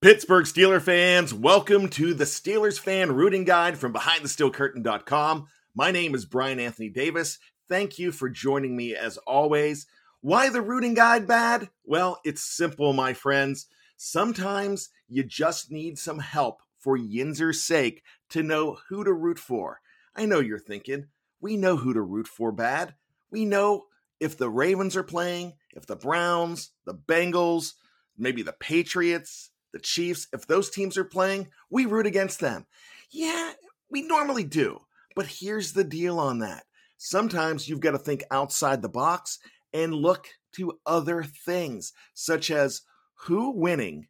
Pittsburgh Steeler fans, welcome to the Steelers fan rooting guide from behindthesteelcurtain.com. My name is Brian Anthony Davis. Thank you for joining me as always. Why the rooting guide bad? Well, it's simple, my friends. Sometimes you just need some help for Yinzer's sake to know who to root for. I know you're thinking, we know who to root for bad. We know if the Ravens are playing, if the Browns, the Bengals, maybe the Patriots, the Chiefs, if those teams are playing, we root against them. Yeah, we normally do. But here's the deal on that. Sometimes you've got to think outside the box and look to other things, such as who winning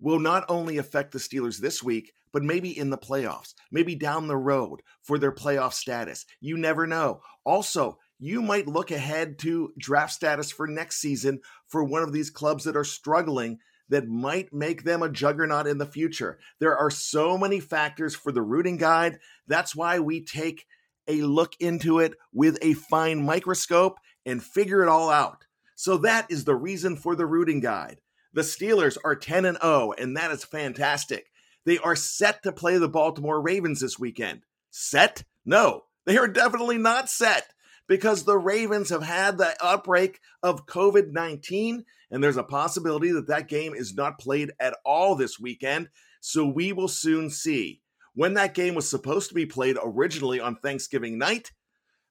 will not only affect the Steelers this week, but maybe in the playoffs, maybe down the road for their playoff status. You never know. Also, you might look ahead to draft status for next season for one of these clubs that are struggling that might make them a juggernaut in the future. There are so many factors for the rooting guide. That's why we take a look into it with a fine microscope and figure it all out. So that is the reason for the rooting guide. The Steelers are 10 and 0 and that is fantastic. They are set to play the Baltimore Ravens this weekend. Set? No, they are definitely not set because the Ravens have had the outbreak of COVID 19, and there's a possibility that that game is not played at all this weekend. So we will soon see. When that game was supposed to be played originally on Thanksgiving night,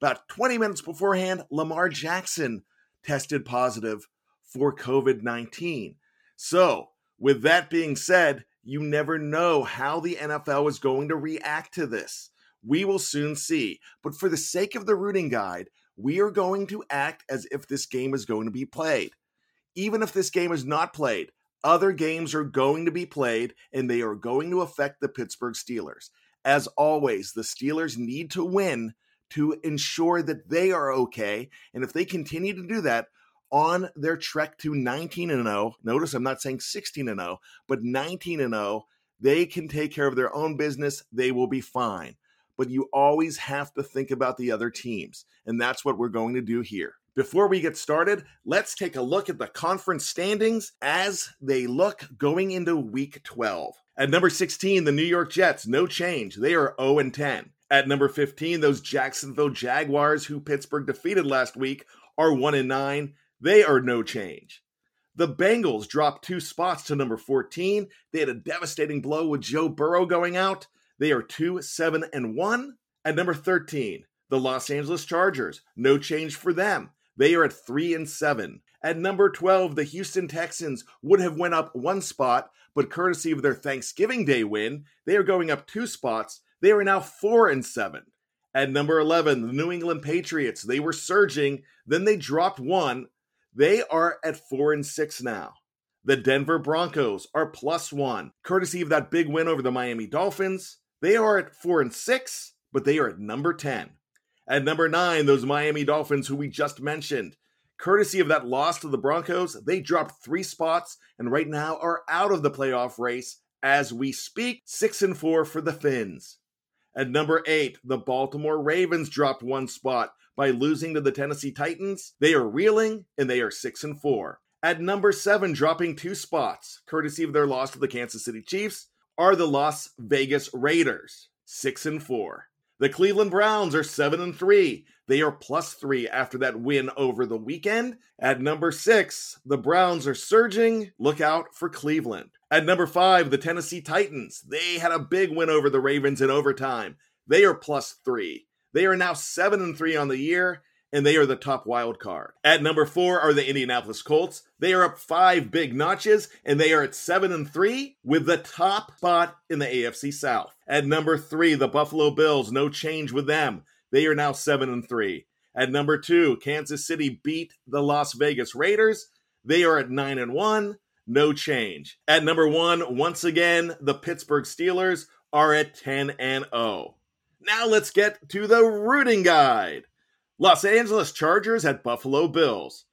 about 20 minutes beforehand, Lamar Jackson tested positive for COVID 19. So, with that being said, you never know how the NFL is going to react to this. We will soon see. But for the sake of the rooting guide, we are going to act as if this game is going to be played. Even if this game is not played, other games are going to be played and they are going to affect the Pittsburgh Steelers. As always, the Steelers need to win to ensure that they are okay. And if they continue to do that on their trek to 19 and 0, notice I'm not saying 16 and 0, but 19 and 0, they can take care of their own business. They will be fine but you always have to think about the other teams. And that's what we're going to do here. Before we get started, let's take a look at the conference standings as they look going into week 12. At number 16, the New York Jets, no change. They are 0 and 10. At number 15, those Jacksonville Jaguars who Pittsburgh defeated last week are 1 and 9. They are no change. The Bengals dropped two spots to number 14. They had a devastating blow with Joe Burrow going out. They are 2 7 and 1. At number 13, the Los Angeles Chargers. No change for them. They are at 3 and 7. At number 12, the Houston Texans would have went up one spot, but courtesy of their Thanksgiving Day win, they are going up two spots. They are now 4 and 7. At number 11, the New England Patriots. They were surging, then they dropped one. They are at 4 and 6 now. The Denver Broncos are plus 1, courtesy of that big win over the Miami Dolphins. They are at four and six, but they are at number 10. At number nine, those Miami Dolphins, who we just mentioned. Courtesy of that loss to the Broncos, they dropped three spots and right now are out of the playoff race as we speak. Six and four for the Fins. At number eight, the Baltimore Ravens dropped one spot by losing to the Tennessee Titans. They are reeling and they are six and four. At number seven, dropping two spots, courtesy of their loss to the Kansas City Chiefs, are the Las Vegas Raiders, 6 and 4. The Cleveland Browns are 7 and 3. They are plus 3 after that win over the weekend. At number 6, the Browns are surging. Look out for Cleveland. At number 5, the Tennessee Titans. They had a big win over the Ravens in overtime. They are plus 3. They are now 7 and 3 on the year and they are the top wild card. At number four are the Indianapolis Colts. They are up five big notches, and they are at seven and three with the top spot in the AFC South. At number three, the Buffalo Bills. No change with them. They are now seven and three. At number two, Kansas City beat the Las Vegas Raiders. They are at nine and one. No change. At number one, once again, the Pittsburgh Steelers are at 10 and 0. Now let's get to the rooting guide. Los Angeles Chargers at Buffalo Bills.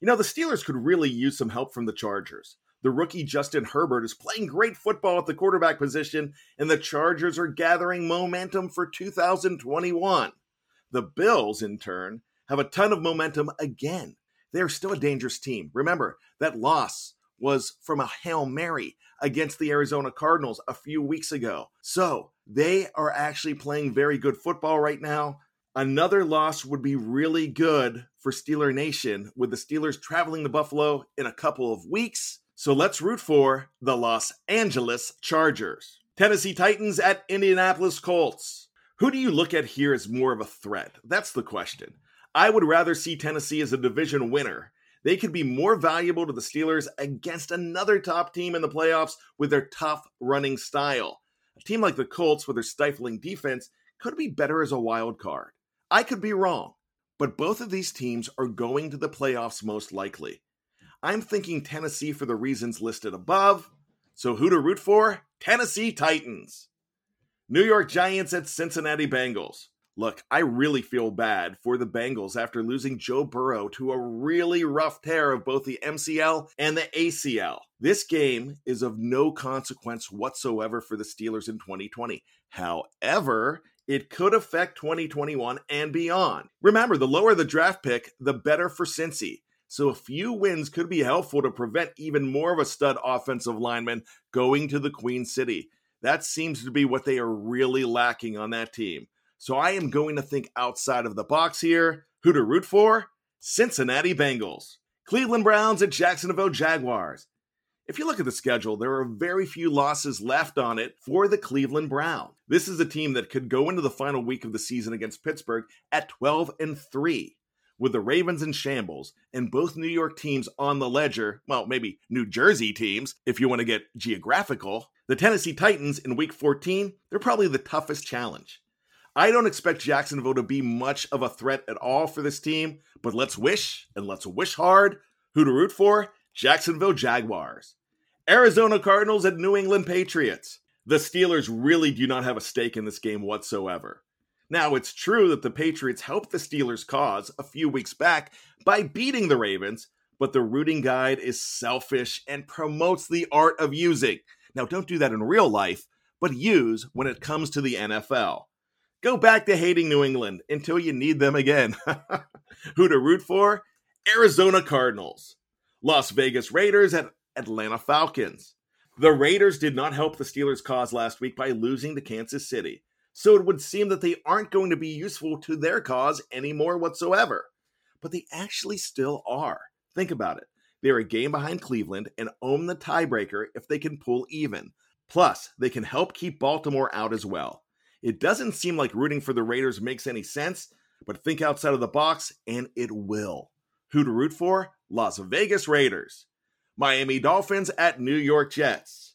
You know, the Steelers could really use some help from the Chargers. The rookie Justin Herbert is playing great football at the quarterback position, and the Chargers are gathering momentum for 2021. The Bills, in turn, have a ton of momentum again. They are still a dangerous team. Remember, that loss was from a Hail Mary against the Arizona Cardinals a few weeks ago. So they are actually playing very good football right now. Another loss would be really good for Steeler Nation with the Steelers traveling to Buffalo in a couple of weeks. So let's root for the Los Angeles Chargers. Tennessee Titans at Indianapolis Colts. Who do you look at here as more of a threat? That's the question. I would rather see Tennessee as a division winner. They could be more valuable to the Steelers against another top team in the playoffs with their tough running style. A team like the Colts, with their stifling defense, could be better as a wild card. I could be wrong, but both of these teams are going to the playoffs most likely. I'm thinking Tennessee for the reasons listed above. So who to root for? Tennessee Titans. New York Giants at Cincinnati Bengals. Look, I really feel bad for the Bengals after losing Joe Burrow to a really rough tear of both the MCL and the ACL. This game is of no consequence whatsoever for the Steelers in 2020. However, it could affect 2021 and beyond. Remember, the lower the draft pick, the better for Cincy. So a few wins could be helpful to prevent even more of a stud offensive lineman going to the Queen City. That seems to be what they are really lacking on that team. So I am going to think outside of the box here. Who to root for? Cincinnati Bengals. Cleveland Browns at Jacksonville Jaguars. If you look at the schedule, there are very few losses left on it for the Cleveland Browns. This is a team that could go into the final week of the season against Pittsburgh at 12 and 3 with the Ravens in shambles and both New York teams on the ledger, well, maybe New Jersey teams if you want to get geographical. The Tennessee Titans in week 14, they're probably the toughest challenge. I don't expect Jacksonville to be much of a threat at all for this team, but let's wish and let's wish hard. Who to root for? Jacksonville Jaguars. Arizona Cardinals at New England Patriots. The Steelers really do not have a stake in this game whatsoever. Now, it's true that the Patriots helped the Steelers' cause a few weeks back by beating the Ravens, but the rooting guide is selfish and promotes the art of using. Now, don't do that in real life, but use when it comes to the NFL. Go back to hating New England until you need them again. Who to root for? Arizona Cardinals. Las Vegas Raiders at Atlanta Falcons. The Raiders did not help the Steelers' cause last week by losing to Kansas City, so it would seem that they aren't going to be useful to their cause anymore whatsoever. But they actually still are. Think about it. They're a game behind Cleveland and own the tiebreaker if they can pull even. Plus, they can help keep Baltimore out as well. It doesn't seem like rooting for the Raiders makes any sense, but think outside of the box and it will. Who to root for? Las Vegas Raiders. Miami Dolphins at New York Jets.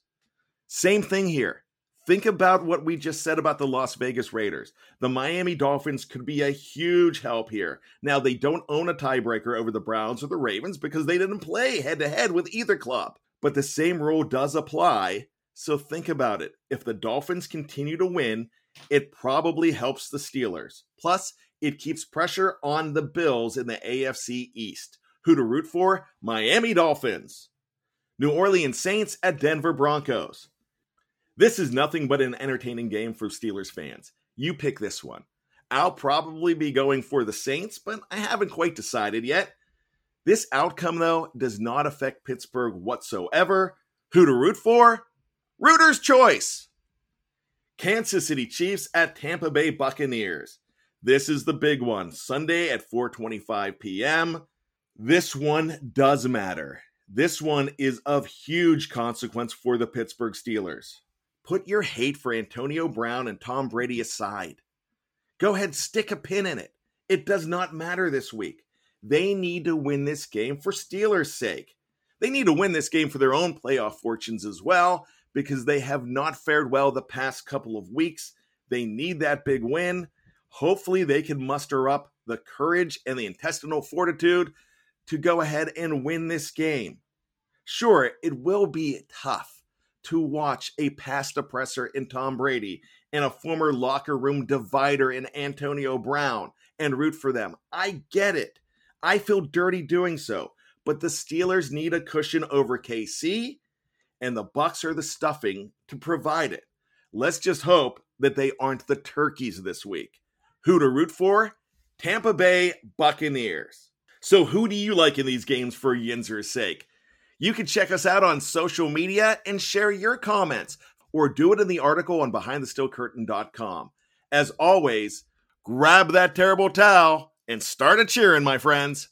Same thing here. Think about what we just said about the Las Vegas Raiders. The Miami Dolphins could be a huge help here. Now, they don't own a tiebreaker over the Browns or the Ravens because they didn't play head to head with either club. But the same rule does apply. So think about it. If the Dolphins continue to win, it probably helps the Steelers. Plus, it keeps pressure on the Bills in the AFC East. Who to root for? Miami Dolphins. New Orleans Saints at Denver Broncos. This is nothing but an entertaining game for Steelers fans. You pick this one. I'll probably be going for the Saints, but I haven't quite decided yet. This outcome, though, does not affect Pittsburgh whatsoever. Who to root for? Rooter's choice. Kansas City Chiefs at Tampa Bay Buccaneers. This is the big one. Sunday at 4:25 p.m. This one does matter. This one is of huge consequence for the Pittsburgh Steelers. Put your hate for Antonio Brown and Tom Brady aside. Go ahead, stick a pin in it. It does not matter this week. They need to win this game for Steelers' sake. They need to win this game for their own playoff fortunes as well, because they have not fared well the past couple of weeks. They need that big win. Hopefully, they can muster up the courage and the intestinal fortitude to go ahead and win this game. Sure, it will be tough to watch a past oppressor in Tom Brady and a former locker room divider in Antonio Brown and root for them. I get it. I feel dirty doing so, but the Steelers need a cushion over KC and the Bucs are the stuffing to provide it. Let's just hope that they aren't the turkeys this week. Who to root for? Tampa Bay Buccaneers. So who do you like in these games for Yinzer's sake? You can check us out on social media and share your comments, or do it in the article on BehindTheSteelCurtain.com. As always, grab that terrible towel and start a cheering, my friends.